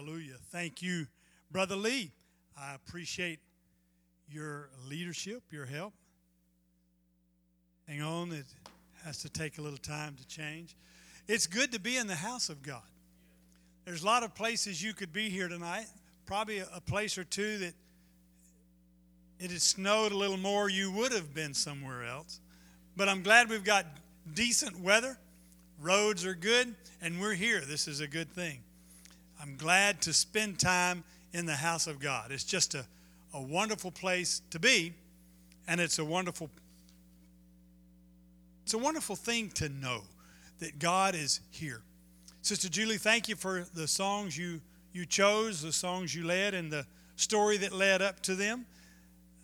Hallelujah. Thank you, Brother Lee. I appreciate your leadership, your help. Hang on, it has to take a little time to change. It's good to be in the house of God. There's a lot of places you could be here tonight. Probably a, place or two that it had snowed a little more, you would have been somewhere else. But I'm glad we've got decent weather. Roads are good, and we're here. This is a good thing. I'm glad to spend time in the house of God. It's just a, a wonderful place to be, and it's a wonderful it's a wonderful thing to know that God is here. Sister Julie, thank you for the songs you you chose, the songs you led, and the story that led up to them.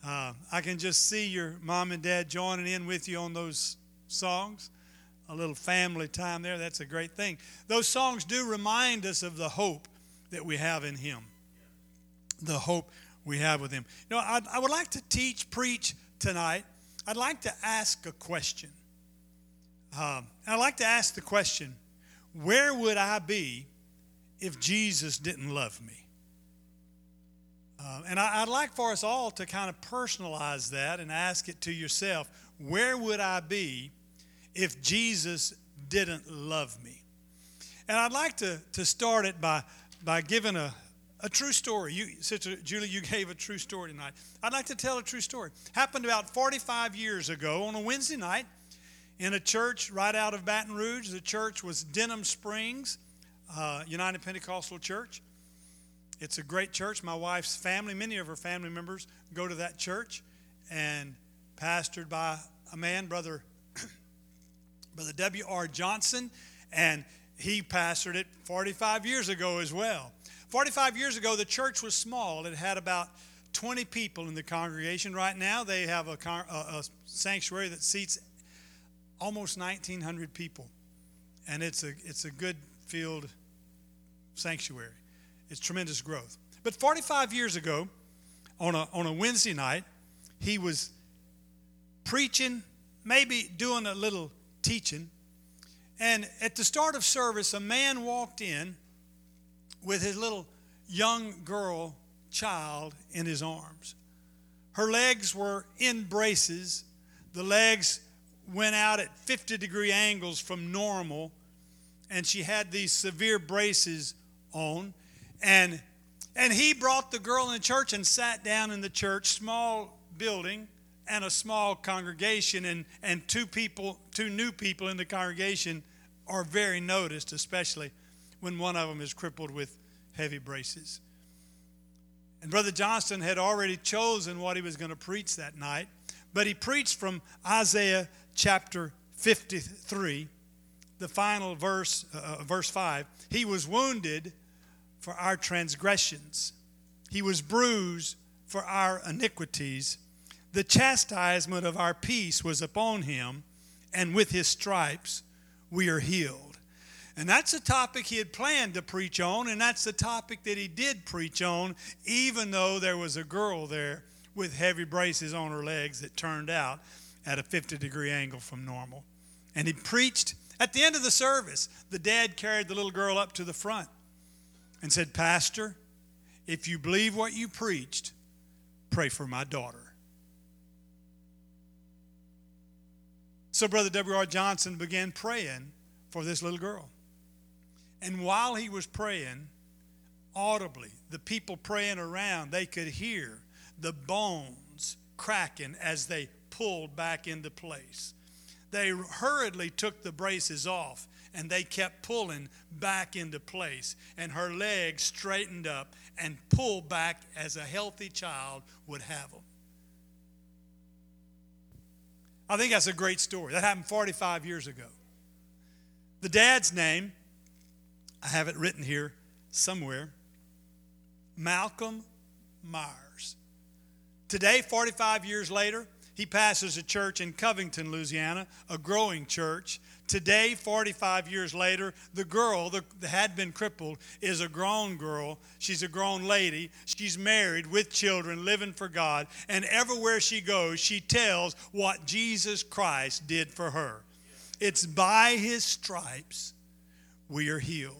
Uh, I can just see your mom and dad joining in with you on those songs. A little family time there. That's a great thing. Those songs do remind us of the hope that we have in Him. The hope we have with Him. You know, I, I would like to teach, preach tonight. I'd like to ask a question. Um, I'd like to ask the question where would I be if Jesus didn't love me? Uh, and I, would like for us all to kind of personalize that and ask it to yourself where would I be if Jesus didn't love me? And I'd like to, to start it by, by giving a, a true story. You, Sister Julie, you gave a true story tonight. I'd like to tell a true story. Happened about 45 years ago on a Wednesday night in a church right out of Baton Rouge. The church was Denham Springs uh, United Pentecostal Church. It's a great church. My wife's family, many of her family members, go to that church and pastored by a man, Brother, Brother W.R. Johnson, and he pastored it 45 years ago as well. 45 years ago, the church was small. It had about 20 people in the congregation. Right now, they have a, a sanctuary that seats almost 1,900 people, and it's a, it's a good field sanctuary. It's tremendous growth. But 45 years ago, on a, on a Wednesday night, he was preaching, maybe doing a little teaching. And at the start of service, a man walked in with his little young girl child in his arms. Her legs were in braces. The legs went out at 50 degree angles from normal, and she had these severe braces on. And, and he brought the girl in the church and sat down in the church, small building and a small congregation. And, and two people, two new people in the congregation are very noticed, especially when one of them is crippled with heavy braces. And Brother Johnson had already chosen what he was going to preach that night, but he preached from Isaiah chapter 53, the final verse, uh, verse 5. He was wounded for our transgressions, he was bruised for our iniquities. The chastisement of our peace was upon him, and with his stripes we are healed. And that's a topic he had planned to preach on, and that's the topic that he did preach on, even though there was a girl there with heavy braces on her legs that turned out at a 50 degree angle from normal. And he preached at the end of the service. The dad carried the little girl up to the front and said, Pastor, if you believe what you preached, pray for my daughter. So, Brother W.R. Johnson began praying for this little girl. And while he was praying, audibly, the people praying around, they could hear the bones cracking as they pulled back into place. They hurriedly took the braces off and they kept pulling back into place. And her legs straightened up and pulled back as a healthy child would have them. I think that's a great story. That happened 45 years ago. The dad's name, I have it written here somewhere Malcolm Myers. Today, 45 years later, he pastors a church in Covington, Louisiana, a growing church. Today, 45 years later, the girl that had been crippled is a grown girl. She's a grown lady. She's married with children, living for God. And everywhere she goes, she tells what Jesus Christ did for her. It's by his stripes we are healed.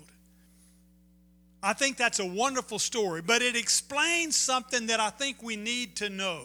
I think that's a wonderful story, but it explains something that I think we need to know.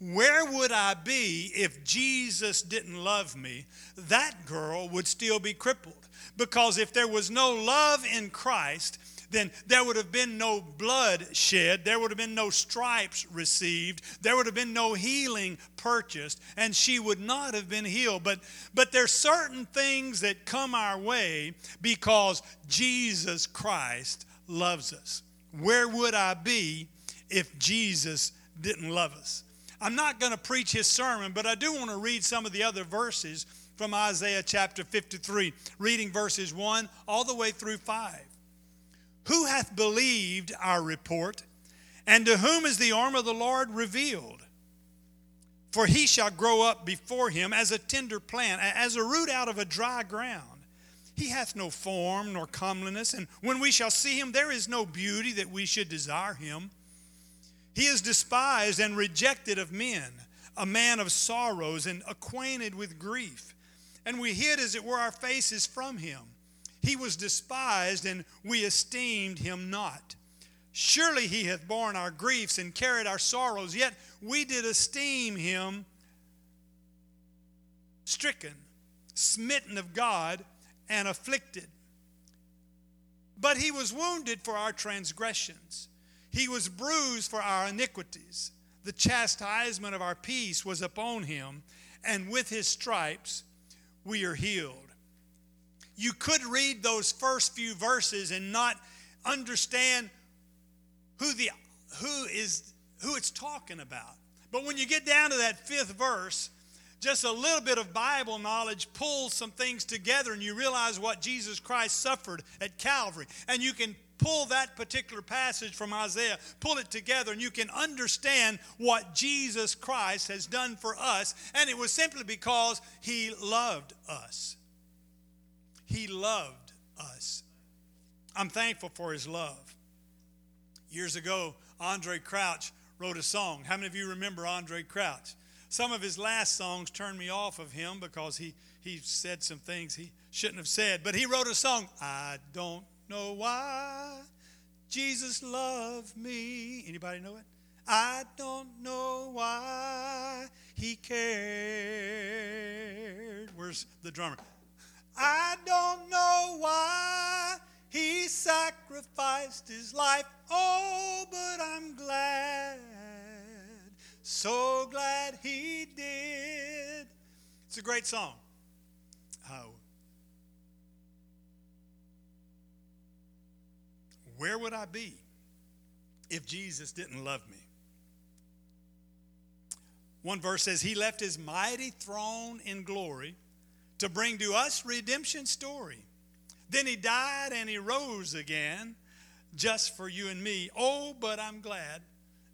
Where would I be if Jesus didn't love me? That girl would still be crippled. Because if there was no love in Christ, then there would have been no blood shed, there would have been no stripes received, there would have been no healing purchased, and she would not have been healed. But but there's certain things that come our way because Jesus Christ loves us. Where would I be if Jesus didn't love us? I'm not going to preach his sermon, but I do want to read some of the other verses from Isaiah chapter 53, reading verses 1 all the way through 5. Who hath believed our report? And to whom is the arm of the Lord revealed? For he shall grow up before him as a tender plant, as a root out of a dry ground. He hath no form nor comeliness, and when we shall see him, there is no beauty that we should desire him. He is despised and rejected of men, a man of sorrows and acquainted with grief. And we hid, as it were, our faces from him. He was despised, and we esteemed him not. Surely he hath borne our griefs and carried our sorrows, yet we did esteem him stricken, smitten of God, and afflicted. But he was wounded for our transgressions, he was bruised for our iniquities. The chastisement of our peace was upon him, and with his stripes we are healed you could read those first few verses and not understand who the who is who it's talking about. But when you get down to that fifth verse, just a little bit of Bible knowledge pulls some things together and you realize what Jesus Christ suffered at Calvary. And you can pull that particular passage from Isaiah, pull it together, and you can understand what Jesus Christ has done for us. And it was simply because he loved us. He loved us. I'm thankful for his love. Years ago, Andraé Crouch wrote a song. How many of you remember Andraé Crouch? Some of his last songs turned me off of him because he, he said some things he shouldn't have said. But he wrote a song, I don't know why Jesus loved me. Anybody know it? I don't know why he cared. Where's the drummer? I don't know why he sacrificed his life. Oh, but I'm glad, so glad he did. It's a great song. Oh. Where would I be if Jesus didn't love me? One verse says, He left his mighty throne in glory to bring to us redemption story. Then he died and he rose again just for you and me. Oh, but I'm glad.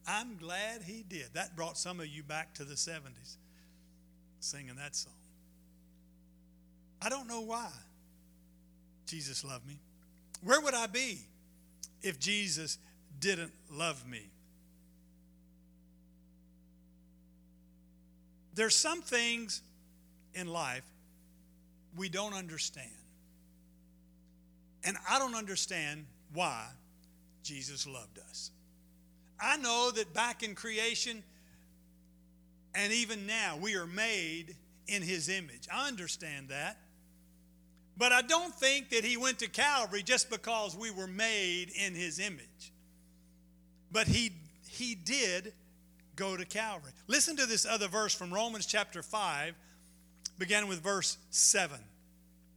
I'm glad he did. That brought some of you back to the 70s singing that song. I don't know why Jesus loved me. Where would I be if Jesus didn't love me? There's some things in life we don't understand. And I don't understand why Jesus loved us. I know that back in creation and even now we are made in his image. I understand that. But I don't think that he went to Calvary just because we were made in his image. But he he did go to Calvary. Listen to this other verse from Romans chapter 5 beginning with verse 7.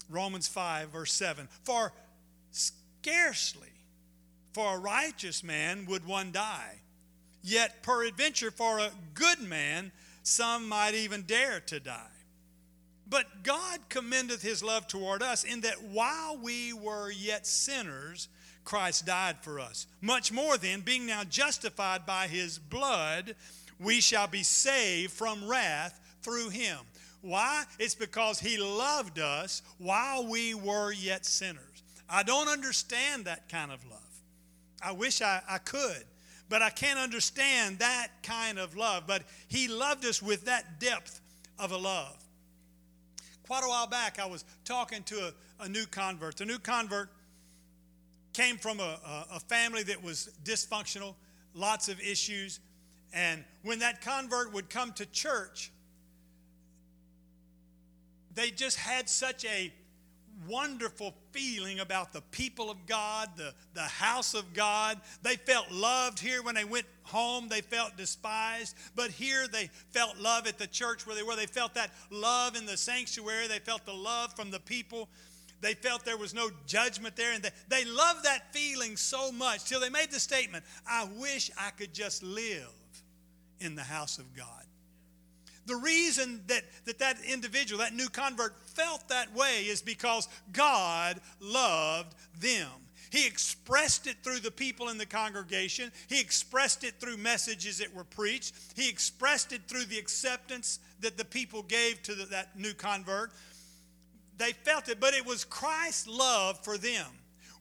Romans 5, verse 7. For scarcely for a righteous man would one die, yet peradventure for a good man some might even dare to die. But God commendeth his love toward us in that while we were yet sinners, Christ died for us. Much more then, being now justified by his blood, we shall be saved from wrath through him. Why? It's because He loved us while we were yet sinners. I don't understand that kind of love. I wish I, I could, but I can't understand that kind of love. But He loved us with that depth of a love. Quite a while back, I was talking to a, a new convert. The new convert came from a, a, family that was dysfunctional, lots of issues. And when that convert would come to church, they just had such a wonderful feeling about the people of God, the, the house of God. They felt loved here when they went home, they felt despised. But here they felt love at the church where they were. They felt that love in the sanctuary, they felt the love from the people. They felt there was no judgment there, and they, they loved that feeling so much till they made the statement I wish I could just live in the house of God. The reason that, that that individual, that new convert, felt that way is because God loved them. He expressed it through the people in the congregation. He expressed it through messages that were preached. He expressed it through the acceptance that the people gave to the, that new convert. They felt it, but it was Christ's love for them.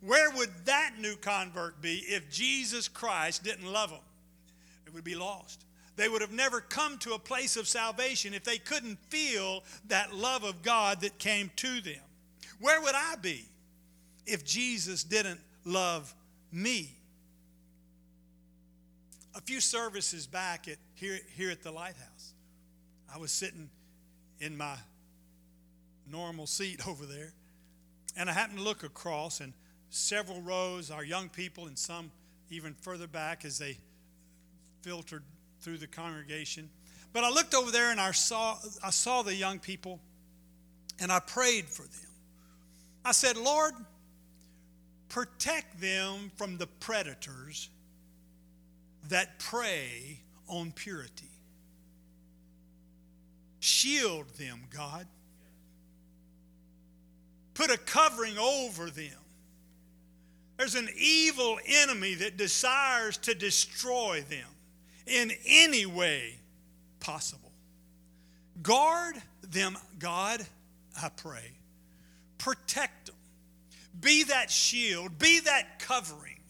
Where would that new convert be if Jesus Christ didn't love them? It would be lost. They would have never come to a place of salvation if they couldn't feel that love of God that came to them. Where would I be if Jesus didn't love me? A few services back at here, here at the lighthouse, I was sitting in my normal seat over there, and I happened to look across, and several rows, our young people, and some even further back as they filtered through the congregation. But I looked over there and I saw, I saw the young people and I prayed for them. I said, Lord, protect them from the predators that prey on purity. Shield them, God. Put a covering over them. There's an evil enemy that desires to destroy them in any way possible. Guard them, God, I pray. Protect them. Be that shield, be that covering.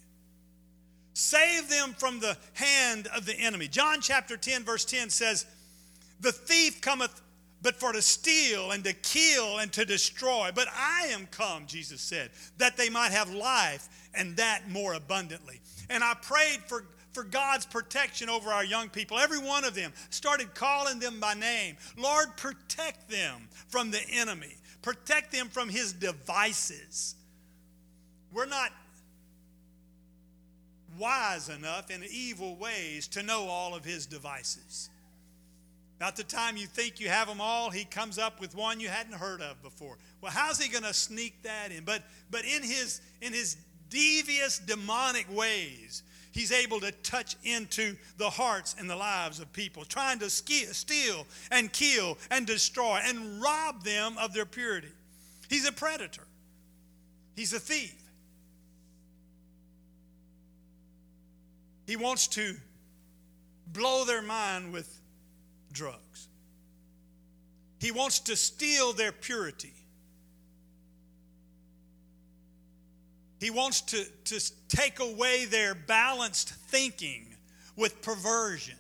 Save them from the hand of the enemy. John chapter 10, verse 10 says, The thief cometh but for to steal and to kill and to destroy. But I am come, Jesus said, that they might have life and that more abundantly. And I prayed for for God's protection over our young people. Every one of them started calling them by name. Lord, protect them from the enemy, protect them from his devices. We're not wise enough in evil ways to know all of his devices. About the time you think you have them all, he comes up with one you hadn't heard of before. Well, how's he going to sneak that in? But but in his in his devious demonic ways, he's able to touch into the hearts and the lives of people, trying to steal and kill and destroy and rob them of their purity. He's a predator, he's a thief. He wants to blow their mind with drugs. He wants to steal their purity. He wants to, to take away their balanced thinking with perversion.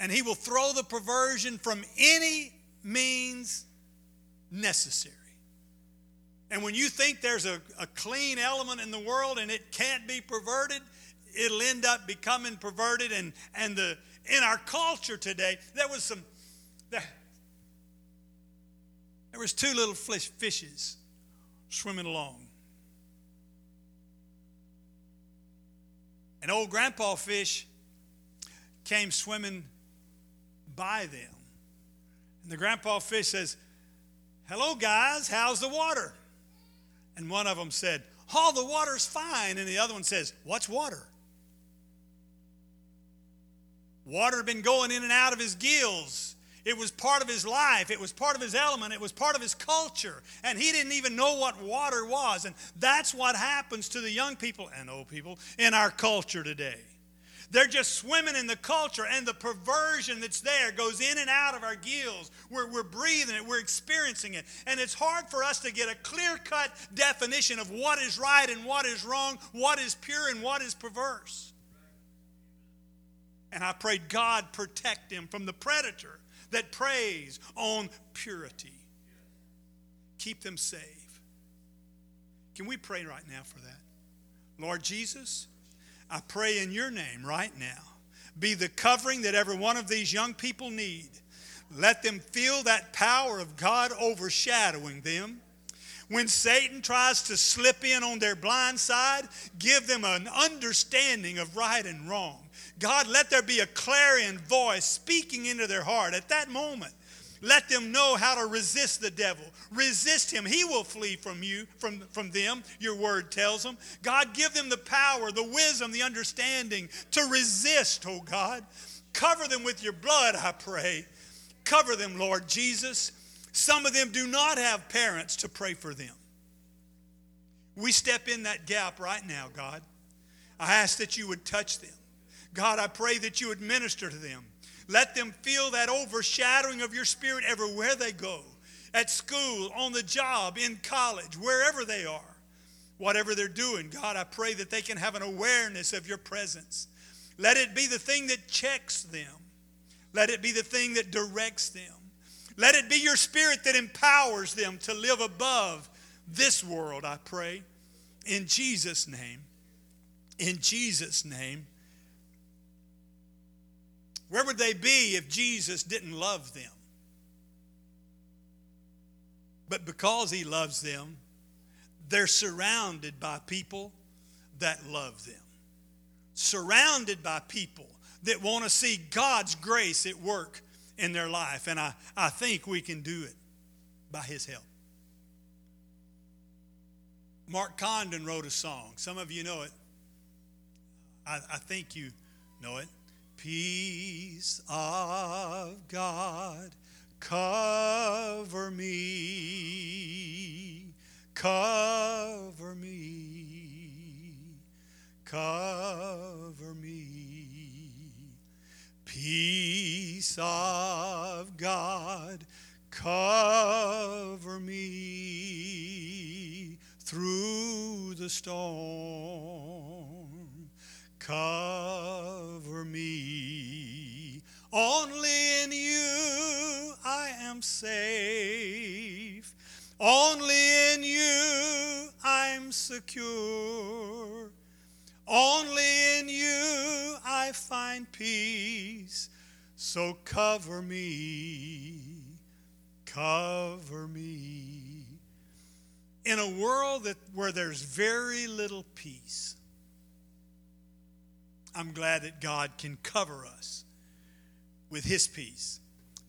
And he will throw the perversion from any means necessary. And when you think there's a, a clean element in the world and it can't be perverted, it'll end up becoming perverted. And, and the, in our culture today, there was some, there, there was two little fish, fishes swimming along. An old grandpa fish came swimming by them. And the grandpa fish says, Hello, guys, how's the water? And one of them said, Oh, the water's fine. And the other one says, What's water? Water had been going in and out of his gills. It was part of his life. It was part of his element. It was part of his culture. And he didn't even know what water was. And that's what happens to the young people and old people in our culture today. They're just swimming in the culture, and the perversion that's there goes in and out of our gills. We're, we're breathing it, we're experiencing it. And it's hard for us to get a clear cut definition of what is right and what is wrong, what is pure and what is perverse. And I prayed God protect him from the predator that preys on purity. Keep them safe. Can we pray right now for that? Lord Jesus, I pray in your name right now. Be the covering that every one of these young people need. Let them feel that power of God overshadowing them. When Satan tries to slip in on their blind side, give them an understanding of right and wrong. God, let there be a clarion voice speaking into their heart at that moment. Let them know how to resist the devil. Resist him. He will flee from you, from, from them, your word tells them. God, give them the power, the wisdom, the understanding to resist, oh God. Cover them with your blood, I pray. Cover them, Lord Jesus. Some of them do not have parents to pray for them. We step in that gap right now, God. I ask that you would touch them. God, I pray that you would minister to them. Let them feel that overshadowing of your spirit everywhere they go at school, on the job, in college, wherever they are, whatever they're doing. God, I pray that they can have an awareness of your presence. Let it be the thing that checks them, let it be the thing that directs them. Let it be your spirit that empowers them to live above this world, I pray. In Jesus' name. In Jesus' name. Where would they be if Jesus didn't love them? But because he loves them, they're surrounded by people that love them. Surrounded by people that want to see God's grace at work in their life. And I, I think we can do it by his help. Mark Condon wrote a song. Some of you know it. I, I think you know it peace of God cover me, cover me, cover me. Peace of God cover me through the storm cover me. Only in you I am safe. Only in you I'm secure. Only in you I find peace. So cover me, cover me. In a world that, where there's very little peace, I'm glad that God can cover us with His peace.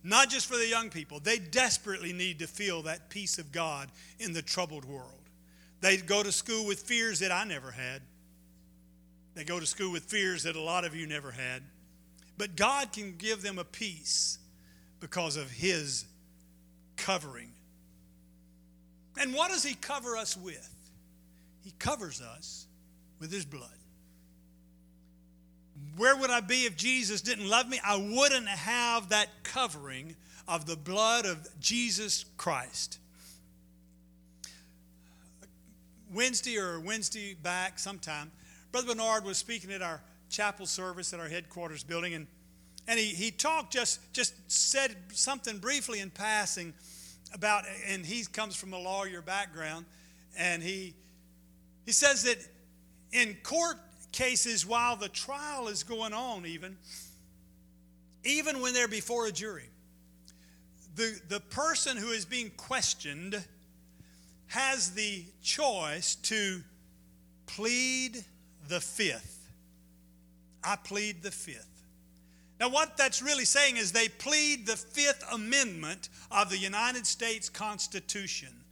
Not just for the young people, they desperately need to feel that peace of God in the troubled world. They go to school with fears that I never had. They go to school with fears that a lot of you never had. But God can give them a peace because of His covering. And what does He cover us with? He covers us with His blood where would I be if Jesus didn't love me? I wouldn't have that covering of the blood of Jesus Christ. Wednesday or Wednesday back sometime, Brother Bernard was speaking at our chapel service at our headquarters building, and, and he, he talked just, just said something briefly in passing about, and he comes from a lawyer background, and he, he says that in court cases while the trial is going on, even, even when they're before a jury. The, the person who is being questioned has the choice to plead the fifth. I plead the fifth. Now, what that's really saying is they plead the Fifth Amendment of the United States Constitution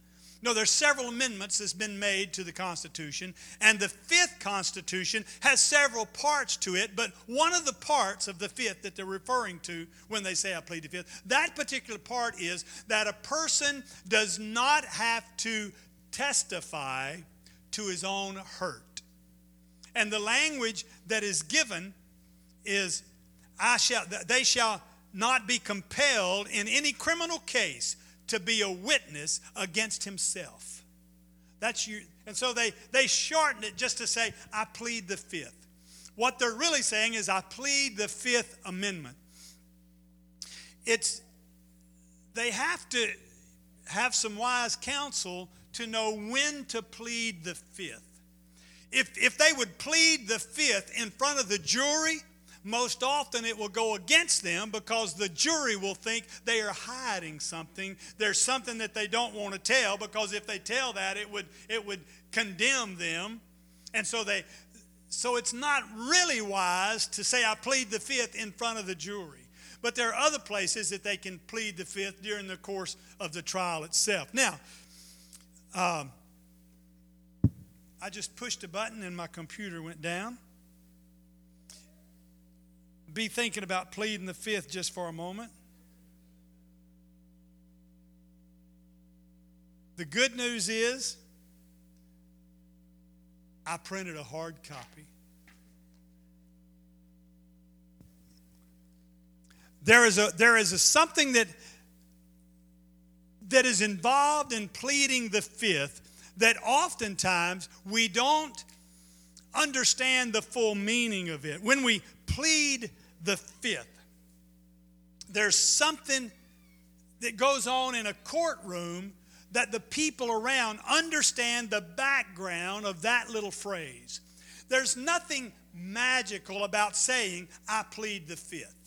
no, there's several amendments that's been made to the Constitution, and the fifth Constitution has several parts to it, but one of the parts of the fifth that they're referring to when they say I plead the fifth, that particular part is that a person does not have to testify to his own hurt. And the language that is given is I shall they shall not be compelled in any criminal case to be a witness against himself. That's you. And so they, they shorten it just to say, I plead the fifth. What they're really saying is, I plead the Fifth Amendment. It's, they have to have some wise counsel to know when to plead the fifth. If, if they would plead the fifth in front of the jury, most often it will go against them because the jury will think they are hiding something. There's something that they don't want to tell because if they tell that, it would, it would condemn them. And so they, so it's not really wise to say, I plead the fifth in front of the jury. But there are other places that they can plead the fifth during the course of the trial itself. Now, um, I just pushed a button and my computer went down. Be thinking about pleading the fifth just for a moment. The good news is I printed a hard copy. There is a there is a something that that is involved in pleading the fifth that oftentimes we don't understand the full meaning of it. When we plead the fifth, there's something that goes on in a courtroom that the people around understand the background of that little phrase. There's nothing magical about saying, I plead the fifth.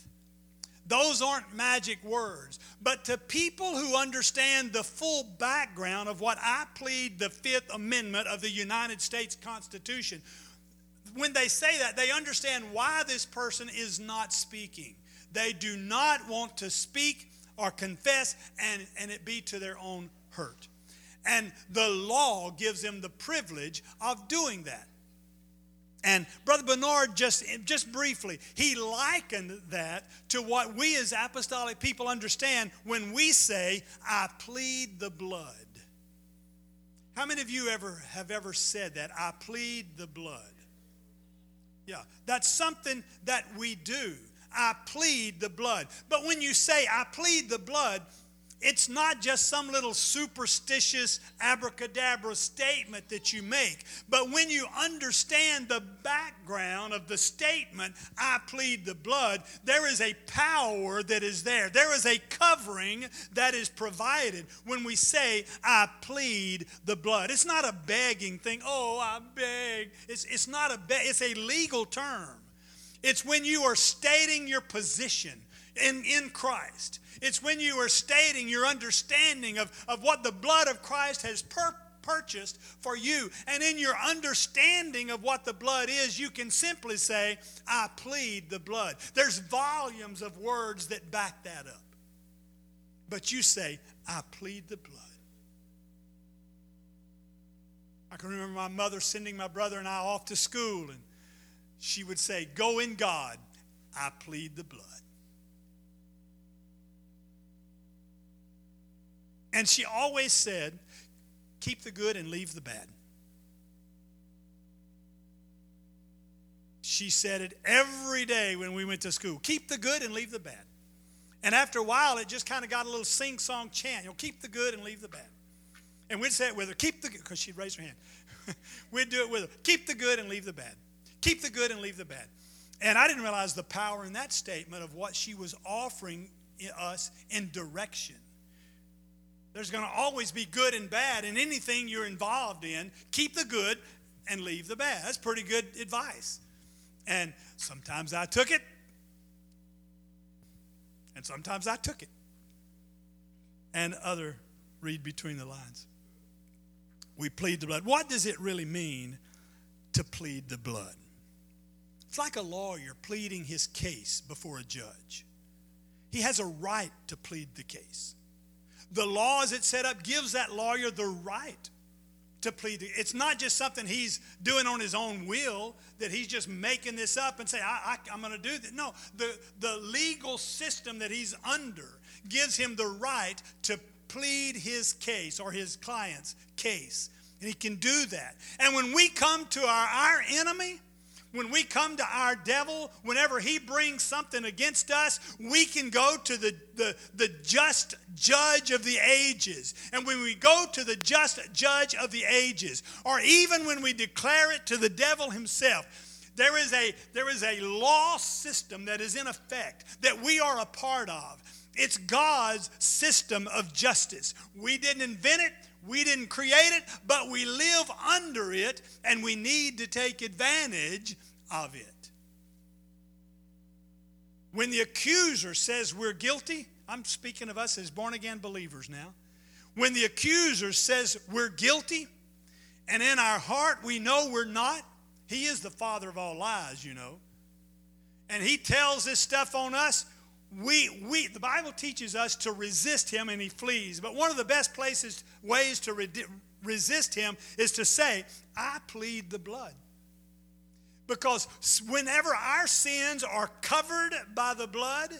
Those aren't magic words. But to people who understand the full background of what I plead the Fifth Amendment of the United States Constitution, when they say that, they understand why this person is not speaking. They do not want to speak or confess and, and it be to their own hurt. And the law gives them the privilege of doing that. And Brother Bernard, just, just briefly, he likened that to what we as apostolic people understand when we say, I plead the blood. How many of you ever have ever said that? I plead the blood. Yeah, that's something that we do. I plead the blood. But when you say, I plead the blood, it's not just some little superstitious abracadabra statement that you make, but when you understand the background of the statement, I plead the blood, there is a power that is there. There is a covering that is provided when we say, I plead the blood. It's not a begging thing. Oh, I beg. It's, it's not a it's a legal term. It's when you are stating your position in, in Christ. It's when you are stating your understanding of, of what the blood of Christ has purchased for you. And in your understanding of what the blood is, you can simply say, I plead the blood. There's volumes of words that back that up. But you say, I plead the blood. I can remember my mother sending my brother and I off to school, and she would say, Go in God, I plead the blood. And she always said, keep the good and leave the bad. She said it every day when we went to school keep the good and leave the bad. And after a while, it just kind of got a little sing song chant. You know, keep the good and leave the bad. And we'd say it with her, keep the good, because she'd raise her hand. we'd do it with her, keep the good and leave the bad. Keep the good and leave the bad. And I didn't realize the power in that statement of what she was offering us in direction. There's going to always be good and bad in anything you're involved in. Keep the good and leave the bad. That's pretty good advice. And sometimes I took it, and sometimes I took it. And other read between the lines. We plead the blood. What does it really mean to plead the blood? It's like a lawyer pleading his case before a judge. He has a right to plead the case. The law as it's set up gives that lawyer the right to plead. It's not just something he's doing on his own will, that he's just making this up and say, I, am going to do this. No, the, the legal system that he's under gives him the right to plead his case or his client's case. And he can do that. And when we come to our, our enemy, when we come to our devil, whenever he brings something against us, we can go to the, the, the just judge of the ages. And when we go to the just judge of the ages, or even when we declare it to the devil himself, there is a, there is a law system that is in effect that we are a part of. It's God's system of justice. We didn't invent it, We didn't create it, but we live under it, and we need to take advantage of it. When the accuser says we're guilty, I'm speaking of us as born again believers now. When the accuser says we're guilty, and in our heart we know we're not, he is the father of all lies, you know. And he tells this stuff on us. We, we, the Bible teaches us to resist him and he flees. But one of the best places, ways to re- resist him is to say, I plead the blood. Because whenever our sins are covered by the blood,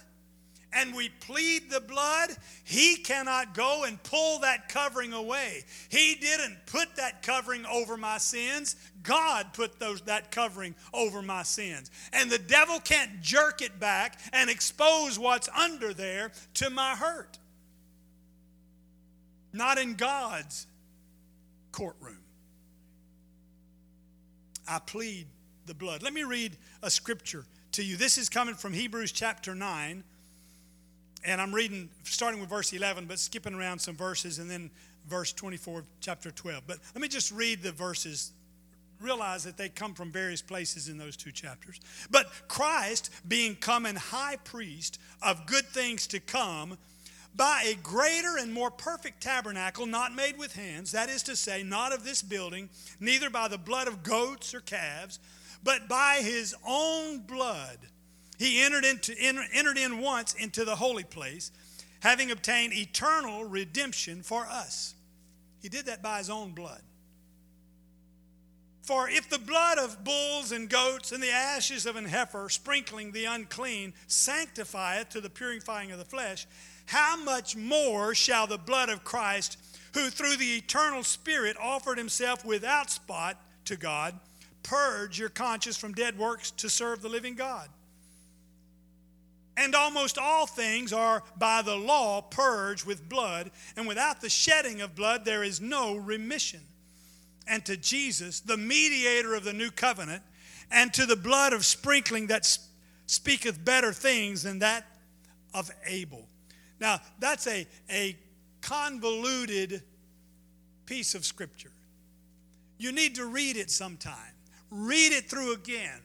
and we plead the blood, he cannot go and pull that covering away. He didn't put that covering over my sins. God put those, that covering over my sins. And the devil can't jerk it back and expose what's under there to my hurt. Not in God's courtroom. I plead the blood. Let me read a scripture to you. This is coming from Hebrews chapter 9 and I'm reading, starting with verse 11, but skipping around some verses and then verse 24 chapter 12. But let me just read the verses. Realize that they come from various places in those two chapters. But Christ, being come and high priest of good things to come, by a greater and more perfect tabernacle, not made with hands, that is to say, not of this building, neither by the blood of goats or calves, but by his own blood he entered, into, entered in once into the holy place, having obtained eternal redemption for us. He did that by his own blood. For if the blood of bulls and goats and the ashes of an heifer, sprinkling the unclean, sanctifieth to the purifying of the flesh, how much more shall the blood of Christ, who through the eternal Spirit offered himself without spot to God, purge your conscience from dead works to serve the living God? And almost all things are by the law purged with blood, and without the shedding of blood, there is no remission. And to Jesus, the mediator of the new covenant, and to the blood of sprinkling that speaketh better things than that of Abel. Now, that's a, a convoluted piece of scripture. You need to read it sometime, read it through again.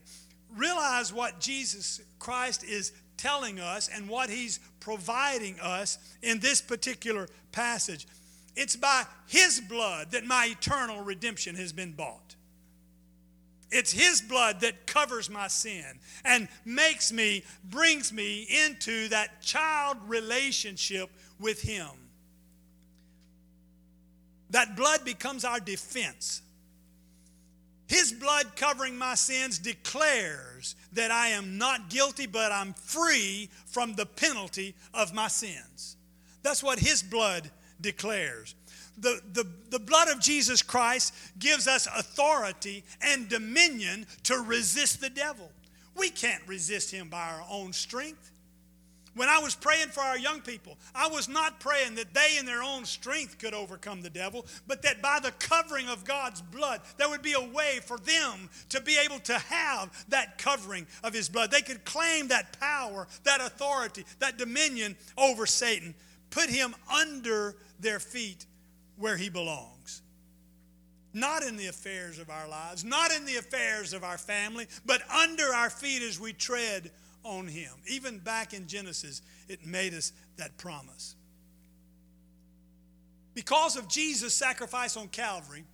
Realize what Jesus Christ is telling us and what he's providing us in this particular passage. It's by his blood that my eternal redemption has been bought. It's his blood that covers my sin and makes me, brings me into that child relationship with him. That blood becomes our defense. His blood covering my sins declares that I am not guilty, but I'm free from the penalty of my sins. That's what His blood declares. The, the, the blood of Jesus Christ gives us authority and dominion to resist the devil. We can't resist him by our own strength. When I was praying for our young people, I was not praying that they in their own strength could overcome the devil, but that by the covering of God's blood, there would be a way for them to be able to have that covering of his blood. They could claim that power, that authority, that dominion over Satan, put him under their feet where he belongs. Not in the affairs of our lives, not in the affairs of our family, but under our feet as we tread on him. Even back in Genesis, it made us that promise. Because of Jesus' sacrifice on Calvary,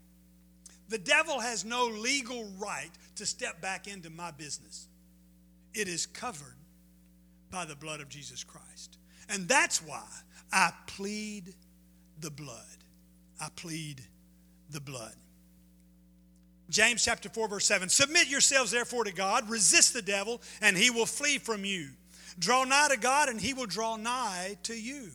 the devil has no legal right to step back into my business. It is covered by the blood of Jesus Christ. And that's why I plead the blood. I plead the blood. James chapter 4, verse 7. Submit yourselves therefore to God, resist the devil, and he will flee from you. Draw nigh to God, and he will draw nigh to you.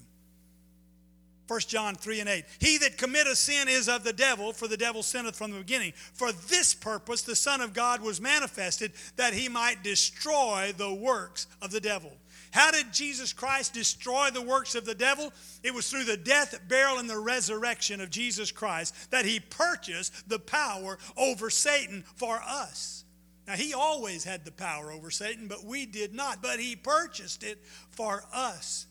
1 John 3 and 8. He that committeth sin is of the devil, for the devil sinneth from the beginning. For this purpose the Son of God was manifested, that he might destroy the works of the devil. How did Jesus Christ destroy the works of the devil? It was through the death, burial, and the resurrection of Jesus Christ that he purchased the power over Satan for us. Now, he always had the power over Satan, but we did not. But he purchased it for us.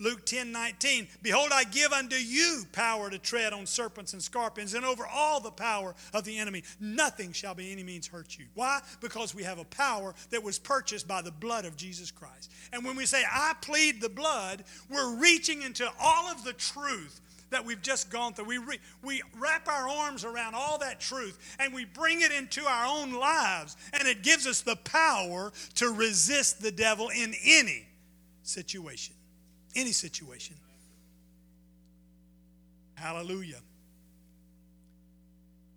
Luke 10 19, Behold, I give unto you power to tread on serpents and scorpions and over all the power of the enemy. Nothing shall by any means hurt you. Why? Because we have a power that was purchased by the blood of Jesus Christ. And when we say, I plead the blood, we're reaching into all of the truth that we've just gone through. We, re, we wrap our arms around all that truth and we bring it into our own lives, and it gives us the power to resist the devil in any situation any situation. Hallelujah.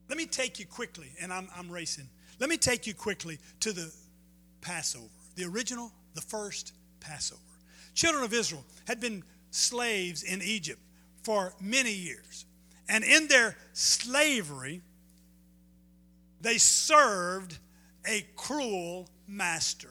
Let me take you quickly, and I'm, I'm racing. Let me take you quickly to the Passover, the original, the first Passover. Children of Israel had been slaves in Egypt for many years. And in their slavery, they served a cruel master.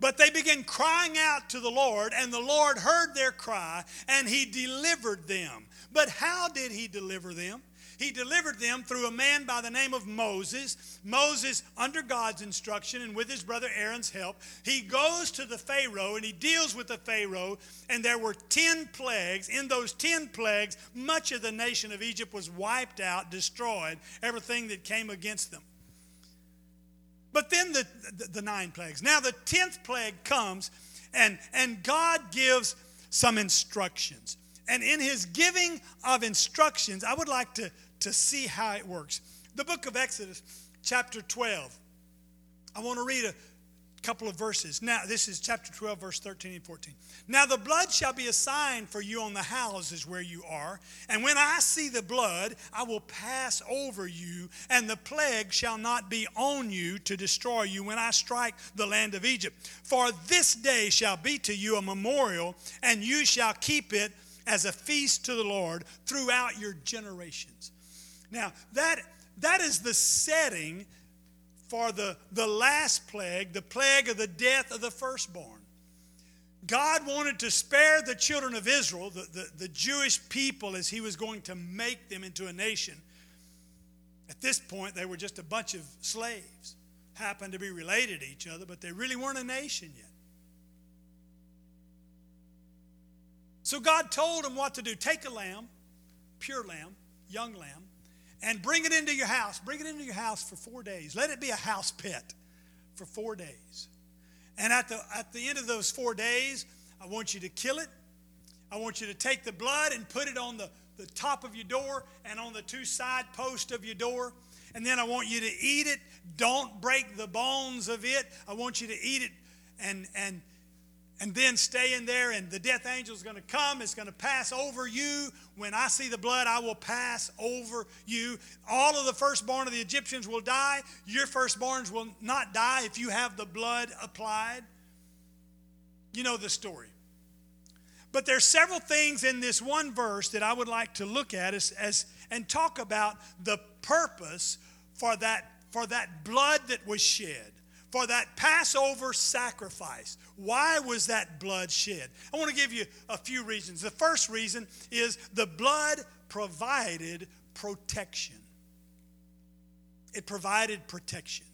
But they began crying out to the Lord, and the Lord heard their cry, and He delivered them. But how did He deliver them? He delivered them through a man by the name of Moses. Moses, under God's instruction and with his brother Aaron's help, he goes to the Pharaoh and he deals with the Pharaoh. And there were 10 plagues. In those 10 plagues, much of the nation of Egypt was wiped out, destroyed, everything that came against them. But then the, the, the nine plagues. Now the tenth plague comes, and, and God gives some instructions. And in his giving of instructions, I would like to, to see how it works. The book of Exodus, chapter 12. I want to read a, couple of verses. Now, this is chapter 12, verse 13 and 14. Now, the blood shall be a sign for you on the houses where you are. And when I see the blood, I will pass over you, and the plague shall not be on you to destroy you when I strike the land of Egypt. For this day shall be to you a memorial, and you shall keep it as a feast to the Lord throughout your generations. Now, that, that is the setting for the, the last plague, the plague of the death of the firstborn. God wanted to spare the children of Israel, the, the, the, Jewish people, as He was going to make them into a nation. At this point, they were just a bunch of slaves, happened to be related to each other, but they really weren't a nation yet. So God told them what to do take a lamb, pure lamb, young lamb, and bring it into your house. Bring it into your house for four days. Let it be a house pet for four days. And at the, at the end of those four days, I want you to kill it. I want you to take the blood and put it on the, the top of your door and on the two side posts of your door. And then I want you to eat it. Don't break the bones of it. I want you to eat it and, and and then stay in there, and the death angel is going to come. It's going to pass over you. When I see the blood, I will pass over you. All of the firstborn of the Egyptians will die. Your firstborns will not die if you have the blood applied. You know the story. But there's several things in this one verse that I would like to look at as, as and talk about the purpose for that, for that blood that was shed for that Passover sacrifice. Why was that blood shed? I want to give you a few reasons. The first reason is the blood provided protection. It provided protection.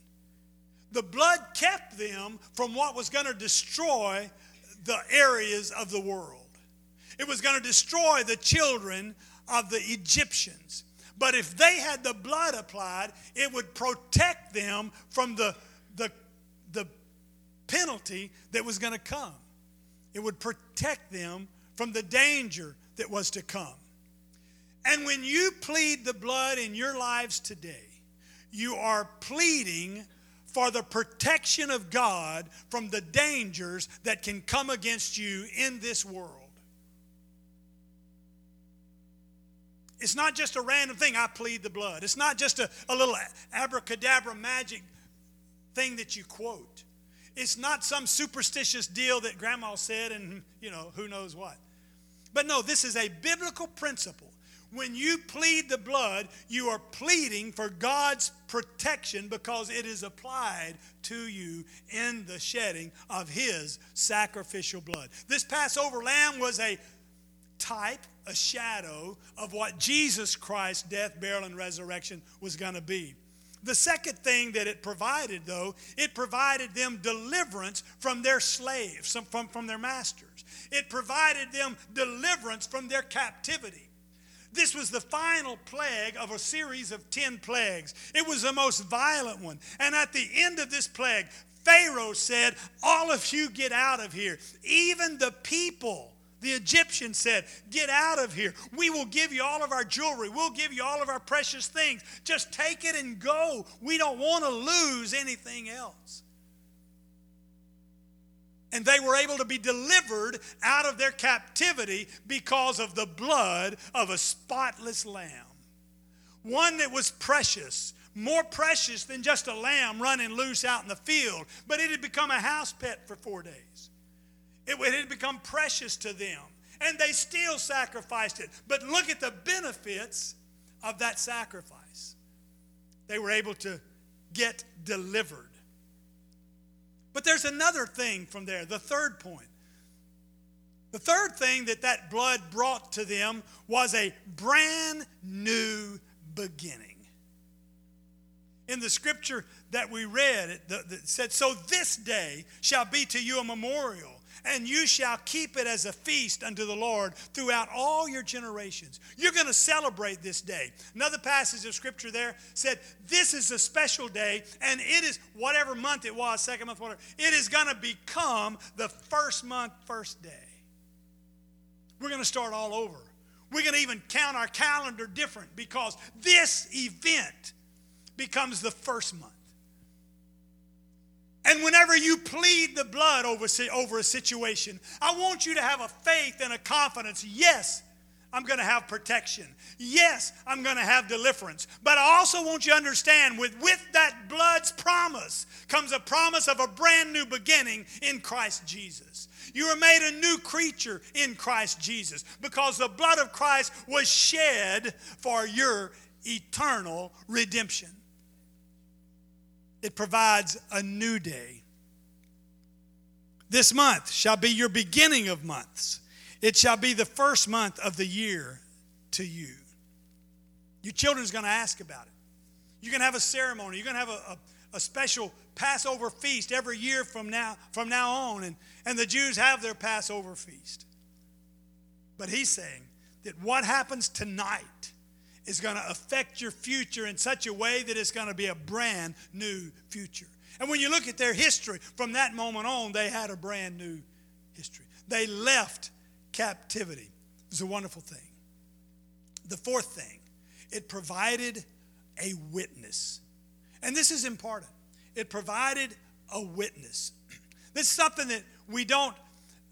The blood kept them from what was going to destroy the areas of the world. It was going to destroy the children of the Egyptians. But if they had the blood applied, it would protect them from the, the penalty that was going to come. It would protect them from the danger that was to come. And when you plead the blood in your lives today, you are pleading for the protection of God from the dangers that can come against you in this world. It's not just a random thing, I plead the blood. It's not just a, a little abracadabra magic thing that you quote. It's not some superstitious deal that grandma said and, you know, who knows what. But no, this is a biblical principle. When you plead the blood, you are pleading for God's protection because it is applied to you in the shedding of His sacrificial blood. This Passover lamb was a type, a shadow of what Jesus Christ's death, burial, and resurrection was going to be. The second thing that it provided, though, it provided them deliverance from their slaves, from, from their masters. It provided them deliverance from their captivity. This was the final plague of a series of 10 plagues. It was the most violent one. And at the end of this plague, Pharaoh said, All of you get out of here. Even the people, the Egyptian said, Get out of here. We will give you all of our jewelry. We'll give you all of our precious things. Just take it and go. We don't want to lose anything else. And they were able to be delivered out of their captivity because of the blood of a spotless lamb. One that was precious, more precious than just a lamb running loose out in the field, but it had become a house pet for four days. It had become precious to them, and they still sacrificed it. But look at the benefits of that sacrifice. They were able to get delivered. But there's another thing from there, the third point. The third thing that that blood brought to them was a brand new beginning. In the scripture that we read, it, it said, So this day shall be to you a memorial and you shall keep it as a feast unto the Lord throughout all your generations. You're going to celebrate this day. Another passage of scripture there said, This is a special day, and it is whatever month it was, second month, whatever, it is going to become the first month, first day. We're going to start all over. We're going to even count our calendar different because this event becomes the first month. And whenever you plead the blood over, over a situation, I want you to have a faith and a confidence. Yes, I'm going to have protection. Yes, I'm going to have deliverance. But I also want you to understand with, with that blood's promise comes a promise of a brand new beginning in Christ Jesus. You are made a new creature in Christ Jesus because the blood of Christ was shed for your eternal redemption. It provides a new day. This month shall be your beginning of months. It shall be the first month of the year to you. Your children's going to ask about it. You're going to have a ceremony. You're going to have a, a, a, special Passover feast every year from now, from now on. And, and the Jews have their Passover feast. But he's saying that what happens tonight is going to affect your future in such a way that it's going to be a brand new future. And when you look at their history, from that moment on, they had a brand new history. They left captivity. It was a wonderful thing. The fourth thing, it provided a witness. And this is important. It provided a witness. This is something that we don't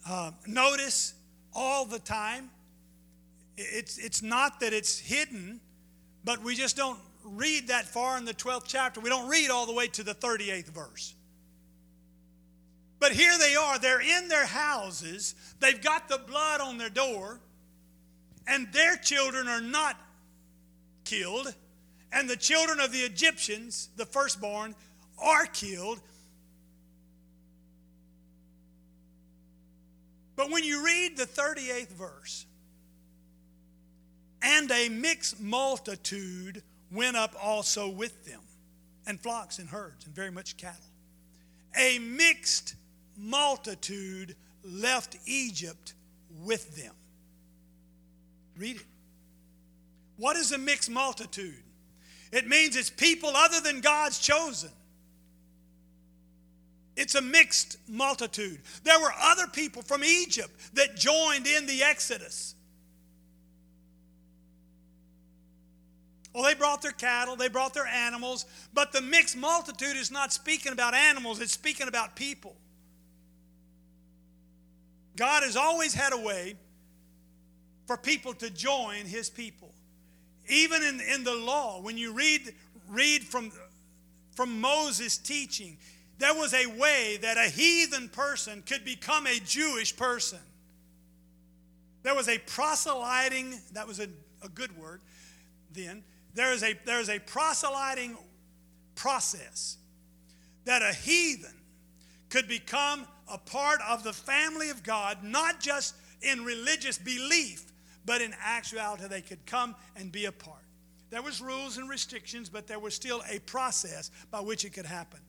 uh, notice all the time. It's, it's not that it's hidden, but we just don't read that far in the 12th chapter. We don't read all the way to the 38th verse. But here they are. They're in their houses. They've got the blood on their door. And their children are not killed. And the children of the Egyptians, the firstborn, are killed. But when you read the 38th verse, and a mixed multitude went up also with them, and flocks and herds, and very much cattle. A mixed multitude left Egypt with them. Read it. What is a mixed multitude? It means it's people other than God's chosen. It's a mixed multitude. There were other people from Egypt that joined in the Exodus. Well, they brought their cattle, they brought their animals, but the mixed multitude is not speaking about animals, it's speaking about people. God has always had a way for people to join his people. Even in, in the law, when you read, read from, from Moses' teaching, there was a way that a heathen person could become a Jewish person. There was a proselyting, that was a, a good word then there is a, there is a proselyting process that a heathen could become a part of the family of God, not just in religious belief, but in actuality, they could come and be a part. There was rules and restrictions, but there was still a process by which it could happen.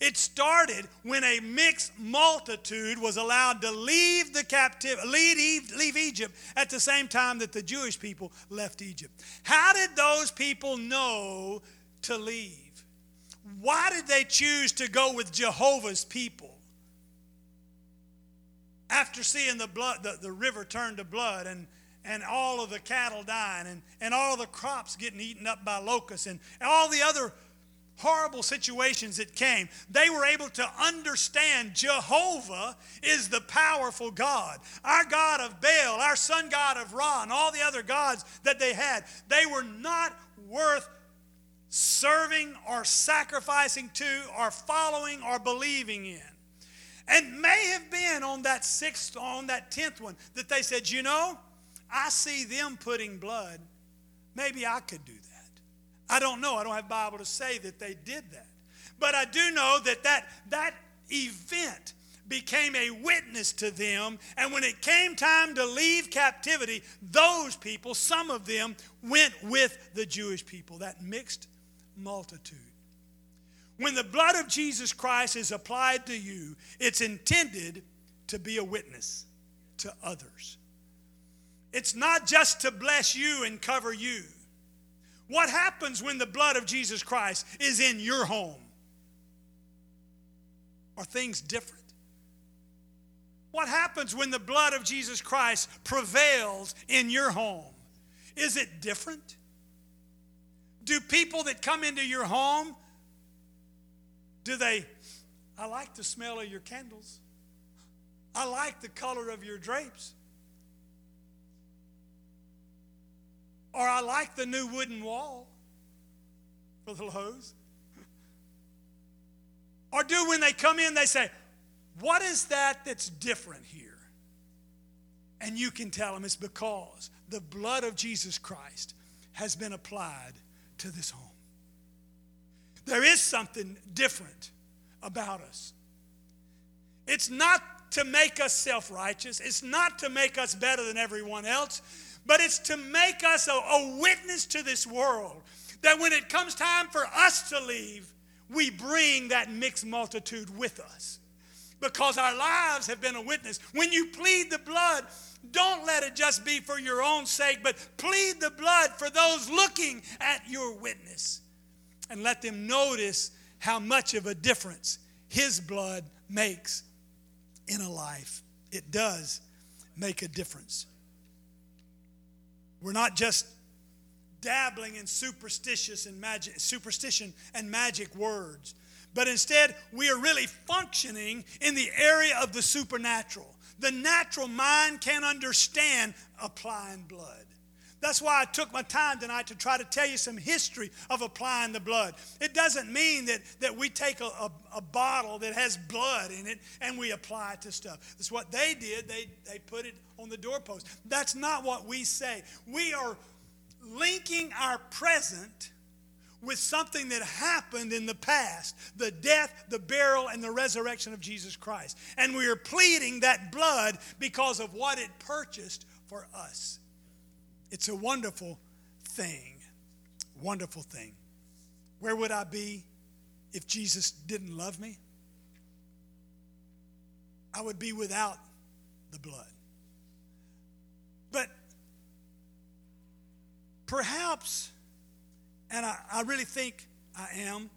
It started when a mixed multitude was allowed to leave the captive, leave, leave Egypt at the same time that the Jewish people left Egypt. How did those people know to leave? Why did they choose to go with Jehovah's people? After seeing the blood, the, the river turn to blood and and all of the cattle dying and, and all the crops getting eaten up by locusts and all the other horrible situations that came, they were able to understand Jehovah is the powerful God. Our God of Baal, our sun God of Ra, and all the other gods that they had, they were not worth serving or sacrificing to or following or believing in. And may have been on that sixth, on that tenth one, that they said, you know, I see them putting blood. Maybe I could do that. I don't know. I don't have Bible to say that they did that. But I do know that that, that event became a witness to them. And when it came time to leave captivity, those people, some of them, went with the Jewish people, that mixed multitude. When the blood of Jesus Christ is applied to you, it's intended to be a witness to others. It's not just to bless you and cover you. What happens when the blood of Jesus Christ is in your home? Are things different? What happens when the blood of Jesus Christ prevails in your home? Is it different? Do people that come into your home, do they, I like the smell of your candles. I like the color of your drapes. Or I like the new wooden wall for the Lowe's. Or do when they come in, they say, What is that that's different here? And you can tell them it's because the blood of Jesus Christ has been applied to this home. There is something different about us. It's not to make us self righteous, it's not to make us better than everyone else but it's to make us a, a witness to this world that when it comes time for us to leave, we bring that mixed multitude with us because our lives have been a witness. When you plead the blood, don't let it just be for your own sake, but plead the blood for those looking at your witness and let them notice how much of a difference His blood makes in a life. It does make a difference. We're not just dabbling in superstitious and magic, superstition and magic words, but instead we are really functioning in the area of the supernatural. The natural mind can't understand applying blood. That's why I took my time tonight to try to tell you some history of applying the blood. It doesn't mean that, that we take a, a, a, bottle that has blood in it and we apply it to stuff. That's what they did. They, they put it on the doorpost. That's not what we say. We are linking our present with something that happened in the past the death, the burial, and the resurrection of Jesus Christ. And we are pleading that blood because of what it purchased for us. It's a wonderful thing. Wonderful thing. Where would I be if Jesus didn't love me? I would be without the blood. But perhaps, and I, I really think I am,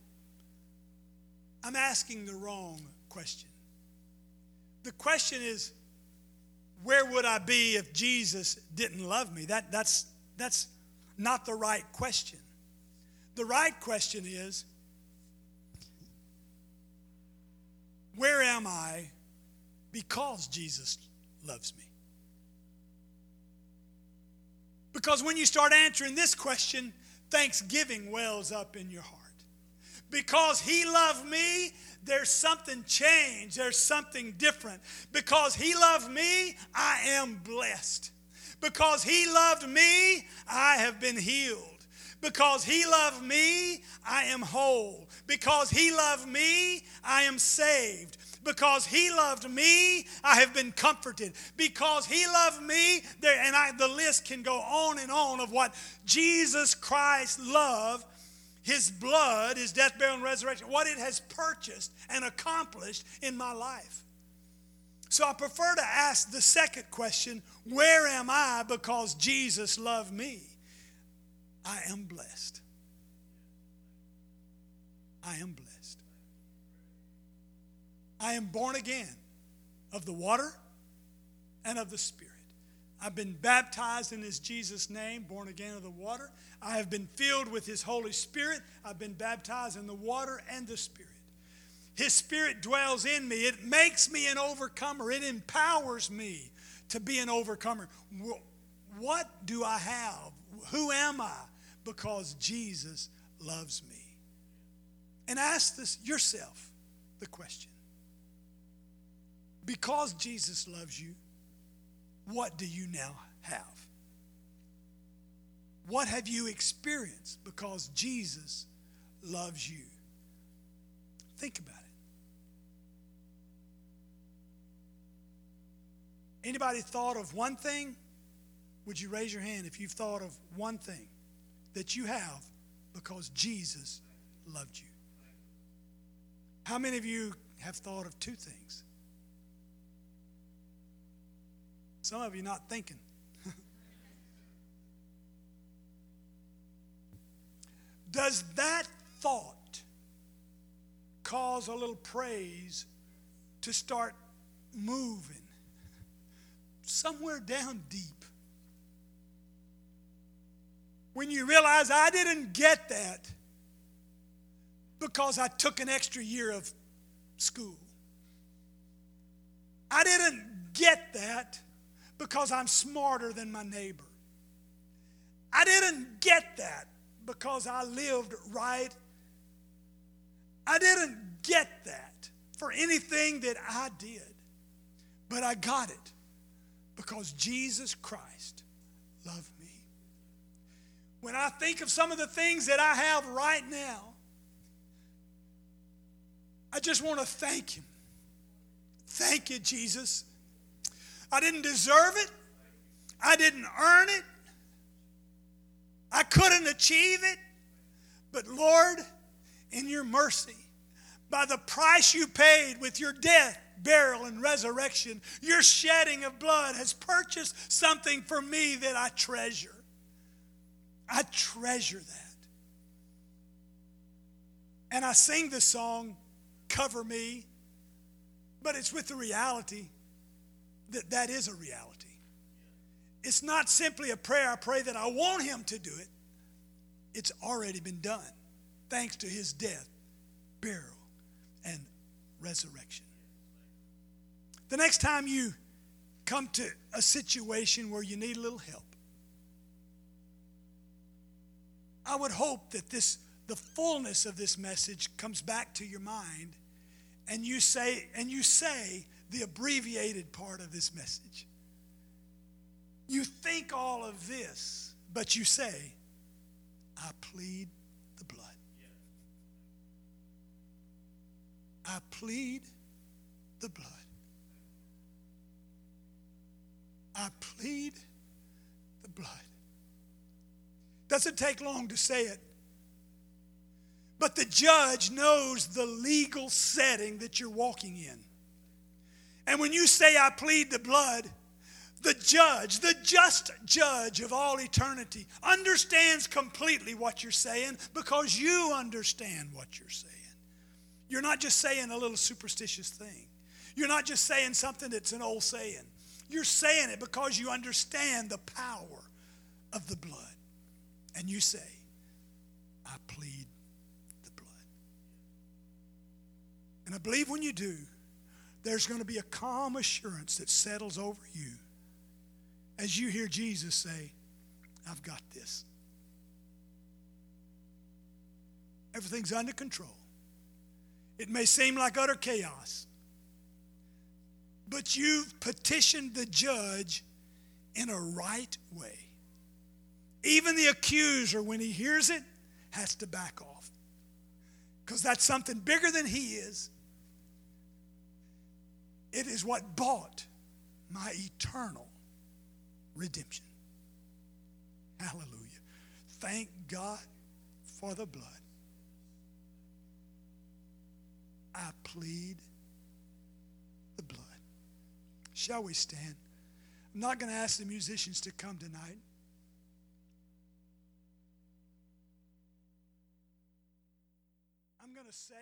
I'm asking the wrong question. The question is, where would I be if Jesus didn't love me? That, that's, that's not the right question. The right question is where am I because Jesus loves me? Because when you start answering this question, thanksgiving wells up in your heart. Because he loved me, there's something changed, there's something different. Because He loved me, I am blessed. Because He loved me, I have been healed. Because He loved me, I am whole. Because He loved me, I am saved. Because he loved me, I have been comforted. Because he loved me, there, and I, the list can go on and on of what Jesus Christ loved, his blood, his death, burial, and resurrection, what it has purchased and accomplished in my life. So I prefer to ask the second question where am I because Jesus loved me? I am blessed. I am blessed. I am born again of the water and of the Spirit. I've been baptized in His Jesus' name, born again of the water. I have been filled with His Holy Spirit. I've been baptized in the water and the Spirit. His Spirit dwells in me. It makes me an overcomer, it empowers me to be an overcomer. What do I have? Who am I? Because Jesus loves me. And ask this yourself the question. Because Jesus loves you, what do you now have? What have you experienced because Jesus loves you? Think about it. Anybody thought of one thing? Would you raise your hand if you've thought of one thing that you have because Jesus loved you? How many of you have thought of two things? Some of you not thinking. Does that thought cause a little praise to start moving somewhere down deep? When you realize I didn't get that because I took an extra year of school. I didn't get that because I'm smarter than my neighbor. I didn't get that because I lived right. I didn't get that for anything that I did, but I got it because Jesus Christ loved me. When I think of some of the things that I have right now, I just want to thank Him. Thank you, Jesus. I didn't deserve it, I didn't earn it, I couldn't achieve it. But Lord, in your mercy, by the price you paid with your death, burial, and resurrection, your shedding of blood has purchased something for me that I treasure. I treasure that. And I sing the song cover me. But it's with the reality that that is a reality. It's not simply a prayer. I pray that I want Him to do it, it's already been done thanks to His death, burial, and resurrection. The next time you come to a situation where you need a little help, I would hope that this the fullness of this message comes back to your mind and you say and you say the abbreviated part of this message you think all of this but you say i plead the blood. I plead the blood. I plead the blood. Doesn't take long to say it. But the judge knows the legal setting that you're walking in. And when you say, I plead the blood, the judge, the just judge of all eternity, understands completely what you're saying because you understand what you're saying. You're not just saying a little superstitious thing, you're not just saying something that's an old saying. You're saying it because you understand the power of the blood. And you say, I plead the blood. And I believe when you do, there's going to be a calm assurance that settles over you as you hear Jesus say, I've got this. Everything's under control. It may seem like utter chaos, but you've petitioned the judge in a right way. Even the accuser, when he hears it, has to back off because that's something bigger than he is It is what bought my eternal redemption. Hallelujah. Thank God for the blood. I plead the blood. Shall we stand? I'm not going to ask the musicians to come tonight. I'm going to say